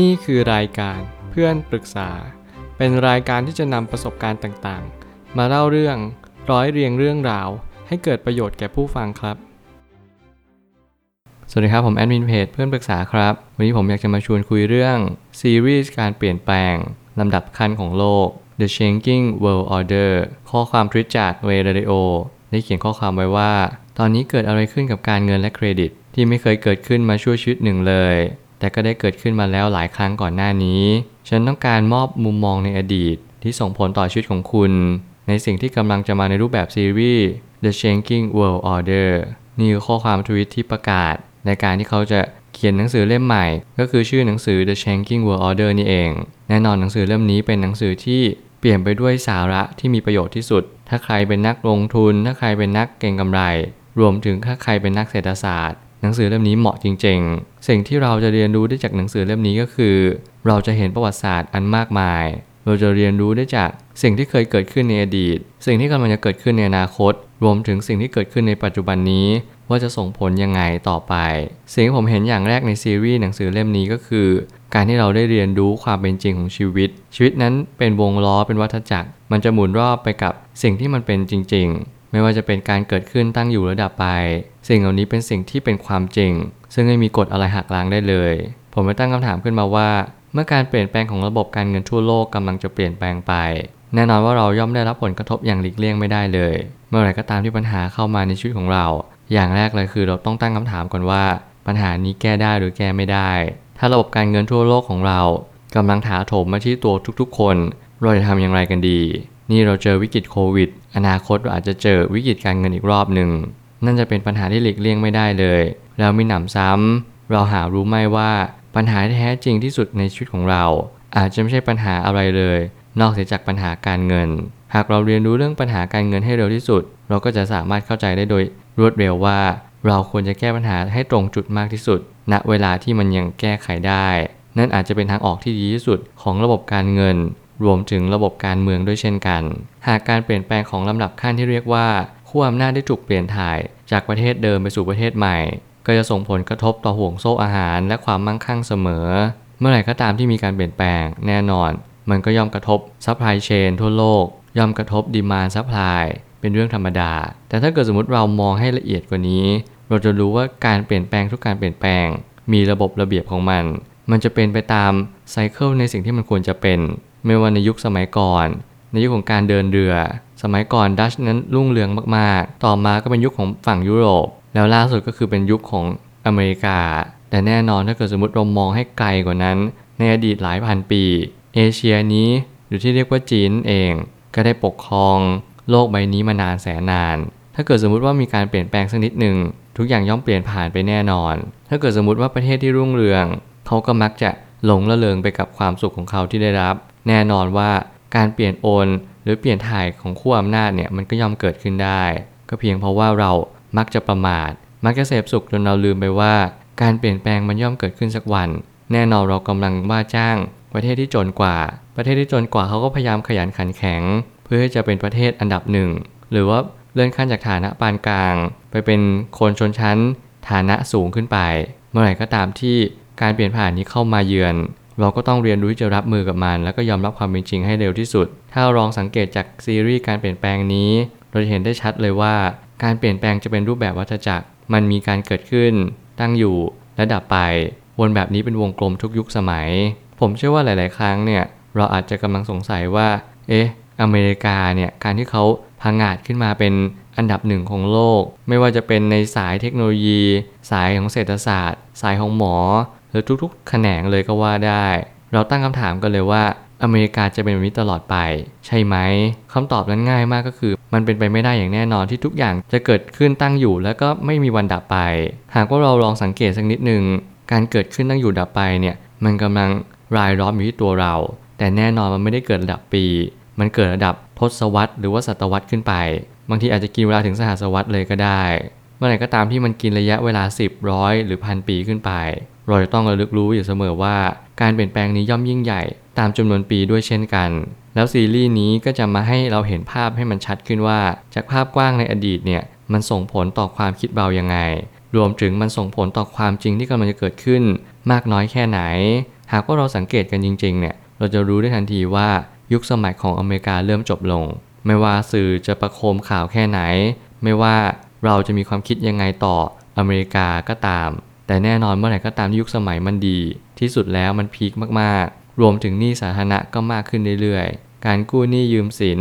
นี่คือรายการเพื่อนปรึกษา เป็นรายการที่จะนำประสบการณ์ต่างๆ มาเล่าเรื่องร้อยเรียงเรื่องราว ให้เกิดประโยชน์แก่ผู้ฟังครับ สวัสดีครับผมแอดมินเพจเพื่อนปรึกษาครับ วันนี้ผมอยากจะมาชวนคุยเรื่องซีรีส์การเปลี่ยนแปลงลำดับขั้นของโลก The Changing World Order ข้อความทวิตจากเวเรดิโอได้เขียนข้อความไว้ว่า ตอนนี้เกิดอะไรขึ้นกับการเงินและเครดิต ที่ไม่เคยเกิดขึ้นมาชั่วชีวิตหนึ่งเลย แต่ก็ได้เกิดขึ้นมาแล้วหลายครั้งก่อนหน้านี้ ฉันต้องการมอบมุมมองในอดีตที่ส่งผลต่อชีวิตของคุณ ในสิ่งที่กำลังจะมาในรูปแบบซีรีส์ The Changing World Order นี่คือข้อความทวิตที่ประกาศ ในการที่เขาจะเขียนหนังสือเล่มใหม่ ก็คือชื่อหนังสือ The Changing World Order นี่เอง แน่นอนหนังสือเล่มนี้เป็นหนังสือที่เปลี่ยนไปด้วยสาระที่มีประโยชน์ที่สุด ถ้าใครเป็นนักลงทุน ถ้าใครเป็นนักเก็งกำไร รวมถึงถ้าใครเป็นนักเศรษฐศาสตร์ หนังสือเล่มนี้เหมาะจริง ๆ สิ่งที่เราจะเรียนรู้ได้จากหนังสือเล่มนี้ก็คือ เราจะเห็นประวัติศาสตร์อันมากมาย เราจะเรียนรู้ได้จากสิ่งที่เคยเกิดขึ้นในอดีต สิ่งที่กำลังจะเกิดขึ้นในอนาคต รวมถึงสิ่งที่เกิดขึ้นในปัจจุบันนี้ ว่าจะส่งผลยังไงต่อไป สิ่งที่ผมเห็นอย่างแรกในซีรีส์หนังสือเล่มนี้ก็คือ การที่เราได้เรียนรู้ความเป็นจริงของชีวิต ชีวิตนั้นเป็นวงล้อเป็นวัฏจักร มันจะหมุนรอบไปกับสิ่งที่มันเป็นจริง ๆ ไม่ว่าจะเป็นการเกิดขึ้นตั้งอยู่ระดับไป สิ่งเหล่านี้เป็นสิ่งที่เป็นความจริง ซึ่งไม่มีกฎอะไรหักล้างได้เลย ผมไปตั้งคำถามขึ้นมาว่า เมื่อการเปลี่ยนแปลงของระบบการเงินทั่วโลกกำลังจะเปลี่ยนแปลงไป แน่นอนว่าเราย่อมได้รับผลกระทบอย่างหลีกเลี่ยงไม่ได้เลย เมื่อไหร่ก็ตามที่ปัญหาเข้ามาในชีวิตของเรา อย่างแรกเลยคือเราต้องตั้งคำถามก่อนว่า ปัญหานี้แก้ได้หรือแก้ไม่ได้ ถ้าระบบการเงินทั่วโลกของเรากำลังถาโถมมาที่ตัวทุกๆ คน เราจะทำอย่างไรกันดี นี่เราเจอวิกฤตโควิด อนาคตเราอาจจะเจอวิกฤตการเงินอีกรอบหนึ่ง นั่นจะเป็นปัญหาที่หลีกเลี่ยงไม่ได้เลย แล้วมีหนำซ้ำเราหารู้ไหมว่าปัญหาที่แท้จริงที่สุดในชีวิตของเรา อาจจะไม่ใช่ปัญหาอะไรเลย นอกเสียจากปัญหาการเงิน หากเราเรียนรู้เรื่องปัญหาการเงินให้เร็วที่สุด เราก็จะสามารถเข้าใจได้โดยรวดเร็วว่า เราควรจะแก้ปัญหาให้ตรงจุดมากที่สุด ณเวลาที่มันยังแก้ไขได้ นั่นอาจจะเป็นทางออกที่ดีที่สุดของระบบการเงิน รวมถึงระบบการเมืองด้วยเช่นกัน หากการเปลี่ยนแปลงของลำดับขั้นที่เรียกว่าขั้วอำนาจได้ถูกเปลี่ยนถ่าย จากประเทศเดิมไปสู่ประเทศใหม่ ก็จะส่งผลกระทบต่อห่วงโซ่อาหารและความมั่งคั่งเสมอ เมื่อไหร่ก็ตามที่มีการเปลี่ยนแปลงแน่นอน มันก็ย่อมกระทบ supply chain ทั่วโลก ย่อมกระทบ demand supply เป็นเรื่องธรรมดา แต่ถ้าเกิดสมมติเรามองให้ละเอียดกว่านี้ เราจะรู้ว่าการเปลี่ยนแปลงทุกการเปลี่ยนแปลง มีระบบระเบียบของมัน มันจะเป็นไปตามไซเคิลในสิ่งที่มันควรจะเป็น ไม่ว่าในยุคสมัยก่อน ในยุคของการเดินเรือ สมัยก่อนดัชนั้นรุ่งเรืองมากๆ ต่อมาก็เป็นยุคของฝั่งยุโรป แล้วล่าสุดก็คือเป็นยุคของอเมริกา แต่แน่นอนถ้าเกิดสมมติเรามองให้ไกลกว่านั้น ในอดีตหลายพันปี เอเชียนี้หรือที่เรียกว่าจีนเอง ก็ได้ปกครองโลกใบนี้มานานแสนนาน ถ้าเกิดสมมุติว่ามีการเปลี่ยนแปลงสักนิดหนึ่งทุกอย่างย่อมเปลี่ยนผ่านไปแน่นอน ถ้าเกิดสมมติว่าประเทศที่รุ่งเรือง เขาก็มักจะหลงละเลงไปกับความสุขของเขาที่ได้รับ แน่นอนว่าการเปลี่ยนโอน หรือเปลี่ยนถ่ายของขั้วอำนาจเนี่ยมันก็ย่อมเกิดขึ้นได้ ก็เพียงเพราะว่าเรามักจะประมาท มักจะเสพสุขจนเราลืมไปว่า การเปลี่ยนแปลงมันย่อมเกิดขึ้นสักวัน แน่นอนเรากำลังว่าจ้างประเทศที่จนกว่า ประเทศที่จนกว่าเขาก็พยายามขยันขันแข็ง เพื่อที่จะเป็นประเทศอันดับหนึ่งหรือว่าเลื่อนขั้นจากฐานะปานกลาง ไปเป็นคนชนชั้น ฐานะสูงขึ้นไป เมื่อไหร่ก็ตามที่การเปลี่ยนผ่านนี้เข้ามาเยือน เราก็ต้องเรียนรู้ที่จะรับมือกับมัน แล้วก็ยอมรับความเป็นจริงให้เร็วที่สุด ถ้าเราลองสังเกตจากซีรีส์การเปลี่ยนแปลงนี้ เราจะเห็นได้ชัดเลยว่า การเปลี่ยนแปลงจะเป็นรูปแบบวัฏจักร มันมีการเกิดขึ้น ตั้งอยู่และดับไป วนแบบนี้เป็นวงกลมทุกยุคสมัย ผมเชื่อว่าหลาย ๆ ครั้งเนี่ยเราอาจจะกำลังสงสัยว่า เอ๊ะ อเมริกาเนี่ยการที่เขาพังอาจขึ้นมาเป็นอันดับหนึ่งของโลก ไม่ว่าจะเป็นในสายเทคโนโลยี สายของเศรษฐศาสตร์ สายของหมอ หรือทุกๆ แขนงเลยก็ว่าได้ เราตั้งคำถามกันเลยว่าอเมริกาจะเป็นแบบนี้ตลอดไป ใช่ไหมคำตอบนั้นง่ายมากก็คือ มันเป็นไปไม่ได้อย่างแน่นอนที่ทุกอย่างจะเกิดขึ้นตั้งอยู่ แล้วก็ไม่มีวันดับไป หากว่าเราลองสังเกตสักนิดหนึ่งการเกิดขึ้นตั้งอยู่ดับไปเนี่ยมันกำลังรายล้อมอยู่ที่ตัวเรา แต่แน่นอนมันไม่ได้เกิดระดับปี มันเกิดระดับทศวรรษหรือว่าศตวรรษขึ้นไป บางทีอาจจะกินเวลาถึงสหัสวรรษเลยก็ได้ เมื่อไหร่ก็ตามที่มันกินระยะเวลา 10ร้อยหรือพันปีขึ้นไป เราจะต้องระลึกรู้อยู่เสมอว่า การเปลี่ยนแปลงนี้ย่อมยิ่งใหญ่ ตามจำนวนปีด้วยเช่นกัน แล้วซีรีส์นี้ก็จะมาให้เราเห็นภาพให้มันชัดขึ้นว่า จากภาพกว้างในอดีตเนี่ยมันส่งผลต่อความคิดเรายังไง รวมถึงมันส่งผลต่อความจริงที่กำลังจะเกิดขึ้น มากน้อยแค่ไหน หากว่าเราสังเกตกันจริงๆเนี่ยเราจะรู้ได้ทันทีว่ายุคสมัยของอเมริกาเริ่มจบลง ไม่ว่าสื่อจะประโคมข่าวแค่ไหน ไม่ว่าเราจะมีความคิดยังไงต่ออเมริกาก็ตาม แต่แน่นอนเมื่อไหร่ก็ตามที่ยุคสมัยมันดี ที่สุดแล้วมันพีคมากๆ รวมถึงหนี้สาธารณะก็มากขึ้นเรื่อยๆ การกู้หนี้ยืมสิน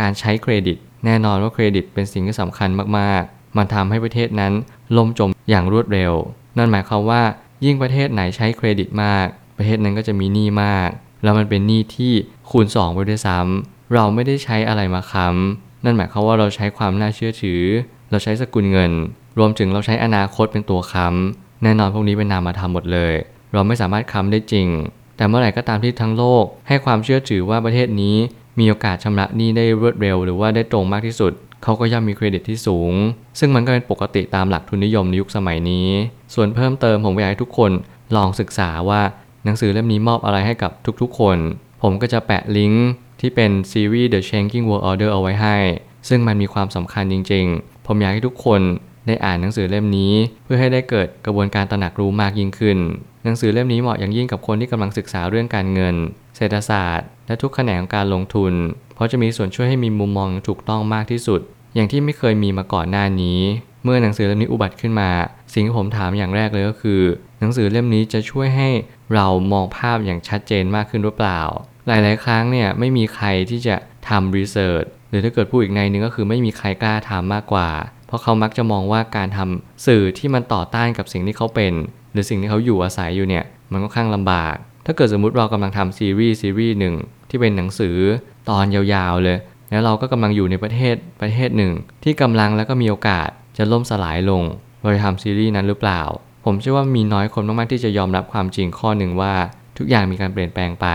การใช้เครดิต แน่นอนว่าเครดิตเป็นสิ่งที่สำคัญมากๆ มันทำให้ประเทศนั้นล่มจมอย่างรวดเร็ว นั่นหมายความว่ายิ่งประเทศไหนใช้เครดิตมาก ประเทศนั้นก็จะมีหนี้มาก แล้วมันเป็นหนี้ที่คูณ 2 ไปด้วยซ้ำเราไม่ได้ใช้อะไรมาค้ำนั่นหมายความว่าเราใช้ความน่าเชื่อถือ เราใช้สกุลเงิน รวมถึงเราใช้อนาคตเป็นตัวค้ำ แน่นอนพวกนี้เป็นนามธรรมหมดเลย เราไม่สามารถค้ำได้จริง แต่เมื่อไหร่ก็ตามที่ทั้งโลก ให้ความเชื่อถือว่าประเทศนี้ มีโอกาสชำระหนี้ได้รวดเร็ว หรือว่าได้ตรงมากที่สุดเขาก็ย่อมมีเครดิตที่สูง ซึ่งมันก็เป็นปกติตามหลักทุนนิยมในยุคสมัยนี้ ส่วนเพิ่มเติมผมอยากให้ทุกคนลองศึกษาว่าหนังสือเล่มนี้มอบอะไรให้กับทุกๆ คน ผมก็จะแปะลิงก์ที่เป็นซีรีส์ The Changing World Order เอาไว้ให้ ซึ่งมันมีความสำคัญจริงๆ ผมอยากให้ทุกคน ได้อ่านหนังสือเล่มนี้ เพื่อให้ได้เกิดกระบวนการตระหนักรู้มากยิ่งขึ้น หนังสือเล่มนี้เหมาะอย่างยิ่งกับคนที่กำลังศึกษาเรื่องการเงิน เศรษฐศาสตร์ และทุกแขนงของการลงทุน เพราะจะมีส่วนช่วยให้มีมุมมองถูกต้องมากที่สุด อย่างที่ไม่เคยมีมาก่อนหน้านี้ เมื่อหนังสือเล่มนี้อุบัติขึ้นมา สิ่งที่ผมถามอย่างแรกเลยก็คือ หนังสือเล่มนี้จะช่วยให้เรามองภาพอย่างชัดเจนมากขึ้นหรือเปล่า หลาย ๆ ครั้งเนี่ยไม่มีใครที่จะทำรีเสิร์ชหรือถ้าเกิดพูดอีกในนึงก็คือไม่มีใครกล้าทำมากกว่า เพราะเขามักจะมองว่าการทำสื่อที่มันต่อต้านกับสิ่งที่เขาเป็น หรือสิ่งที่เขาอยู่อาศัยอยู่เนี่ยมันค่อนข้างลำบาก ถ้าเกิดสมมุติเรากำลังทำซีรีส์ซีรีส์หนึ่งที่เป็นหนังสือตอนยาวๆเลย แล้วเราก็กำลังอยู่ในประเทศประเทศหนึ่ง ที่กำลังแล้วก็มีโอกาสจะล่มสลายลงเราจะทำซีรีส์นั้นหรือเปล่า ผมเชื่อว่ามีน้อยคนมากๆที่จะยอมรับความจริงข้อหนึ่งว่า ทุกอย่างมีการเปลี่ยนแปลงไป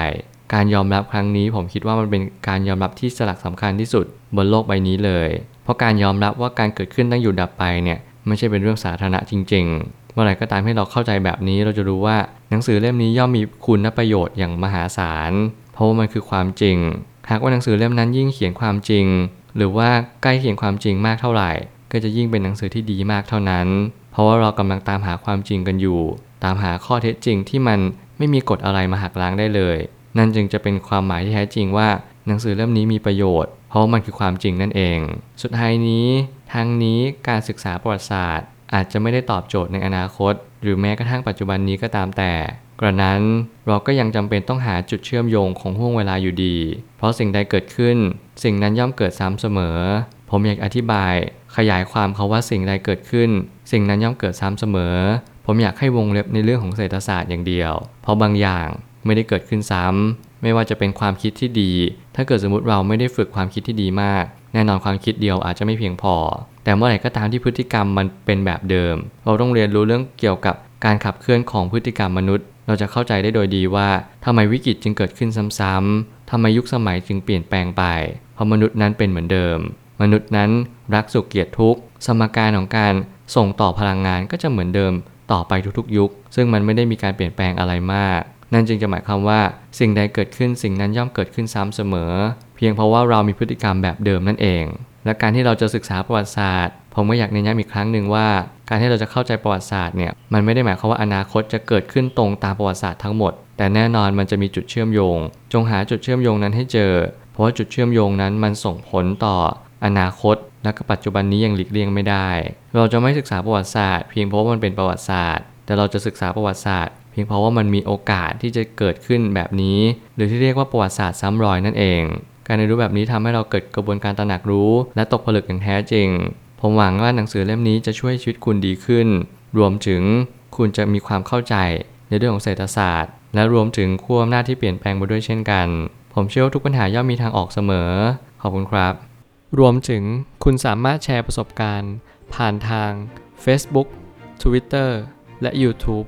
การยอมรับครั้งนี้ผมคิดว่ามันเป็นการยอมรับที่สลักสำคัญที่สุดบนโลกใบนี้เลย เพราะการยอมรับว่าการเกิดขึ้นตั้งอยู่ดับไปเนี่ยไม่ใช่เป็นเรื่องสาธารณะจริง ๆ เมื่อไหร่ก็ตามให้เราเข้าใจแบบนี้เราจะรู้ว่าหนังสือเล่มนี้ย่อมมีคุณประโยชน์อย่างมหาศาล เพราะว่ามันคือความจริง หากว่าหนังสือเล่มนั้นยิ่งเขียนความจริง หรือว่าใกล้เขียนความจริงมากเท่าไหร่ ก็จะยิ่งเป็นหนังสือที่ดีมากเท่านั้น เพราะว่าเรากำลังตามหาความจริงกันอยู่ ตามหาข้อเท็จจริงที่มันไม่มีกฎอะไรมาหักล้างได้เลย นั่นจึงจะเป็นความหมายที่แท้จริงว่า หนังสือเล่มนี้มีประโยชน์ เพราะมันคือความจริงนั่นเอง สุดท้ายนี้ทางนี้การศึกษาประวัติศาสตร์ อาจจะไม่ได้ตอบโจทย์ในอนาคต หรือแม้กระทั่งปัจจุบันนี้ก็ตามแต่ กระนั้นเราก็ยังจำเป็นต้องหาจุดเชื่อมโยงของห่วงเวลาอยู่ดี เพราะสิ่งใดเกิดขึ้น สิ่งนั้นย่อมเกิดซ้ำเสมอ ผมอยากอธิบาย ขยายความเขาว่าสิ่งใดเกิดขึ้น สิ่งนั้นย่อมเกิดซ้ำเสมอ ผมอยากให้วงเล็บในเรื่องของเศรษฐศาสตร์อย่างเดียว เพราะบางอย่างไม่ได้เกิดขึ้นซ้ำ ไม่ว่าจะเป็นความคิดที่ดี ถ้าเกิดสมมติเราไม่ได้ฝึกความคิดที่ดีมาก แน่นอนความคิดเดียวอาจจะไม่เพียงพอ แต่เมื่อไหร่ก็ตามที่พฤติกรรมมันเป็นแบบเดิม เราต้องเรียนรู้เรื่องเกี่ยวกับการขับเคลื่อนของพฤติกรรมมนุษย์ เราจะเข้าใจได้โดยดีว่าทำไมวิกฤตจึงเกิดขึ้นซ้ำๆทำไมยุคสมัยจึงเปลี่ยนแปลงไป เพราะมนุษย์นั้นเป็นเหมือนเดิม มนุษย์นั้นรักสุขเกลียดทุกข์สมการของการส่งต่อพลังงานก็จะเหมือนเดิมต่อไปทุกๆ ยุค ซึ่งมันไม่ได้มีการเปลี่ยนแปลงอะไรมาก นั่นจึงจะหมายความว่าสิ่งใดเกิดขึ้นสิ่งนั้นย่อมเกิดขึ้นซ้ำเสมอ เพียงเพราะว่าเรามีพฤติกรรมแบบเดิมนั่นเอง และการที่เราจะศึกษาประวัติศาสตร์ ผมก็อยากเน้นย้ำอีกครั้งหนึ่งว่า การที่เราจะเข้าใจประวัติศาสตร์เนี่ยมันไม่ได้หมายความว่าอนาคตจะเกิดขึ้นตรงตามประวัติศาสตร์ทั้งหมด แต่แน่นอนมันจะมีจุดเชื่อมโยง จงหาจุดเชื่อมโยงนั้นให้เจอ เพราะว่าจุดเชื่อมโยงนั้นมันส่งผลต่ออนาคตและก็ปัจจุบันนี้ยังหลีกเลี่ยงไม่ได้ เราจะไม่ศึกษาประวัติศาสตร์เพียงเพราะมันเป็นประวัติศาสตร์ แต่เราจะศึกษาประวัติศาสตร์ พียงเพราะว่ามันมีโอกาสที่จะเกิดขึ้นแบบนี้ หรือที่เรียกว่าประวัติศาสตร์ซ้ำรอยนั่นเอง การเรียนรู้แบบนี้ทำให้เราเกิดกระบวนการตระหนักรู้ และตกผลึกอย่างแท้จริง ผมหวังว่าหนังสือเล่มนี้จะช่วยชีวิตคุณดีขึ้น รวมถึงคุณจะมีความเข้าใจในเรื่องของเศรษฐศาสตร์ และรวมถึงขั้วอำนาจที่เปลี่ยนแปลงไปด้วยเช่นกัน ผมเชื่อว่าทุกปัญหาย่อมมีทางออกเสมอ ขอบคุณครับ รวมถึงคุณสามารถแชร์ประสบการณ์ ผ่านทาง Facebook Twitter และ YouTube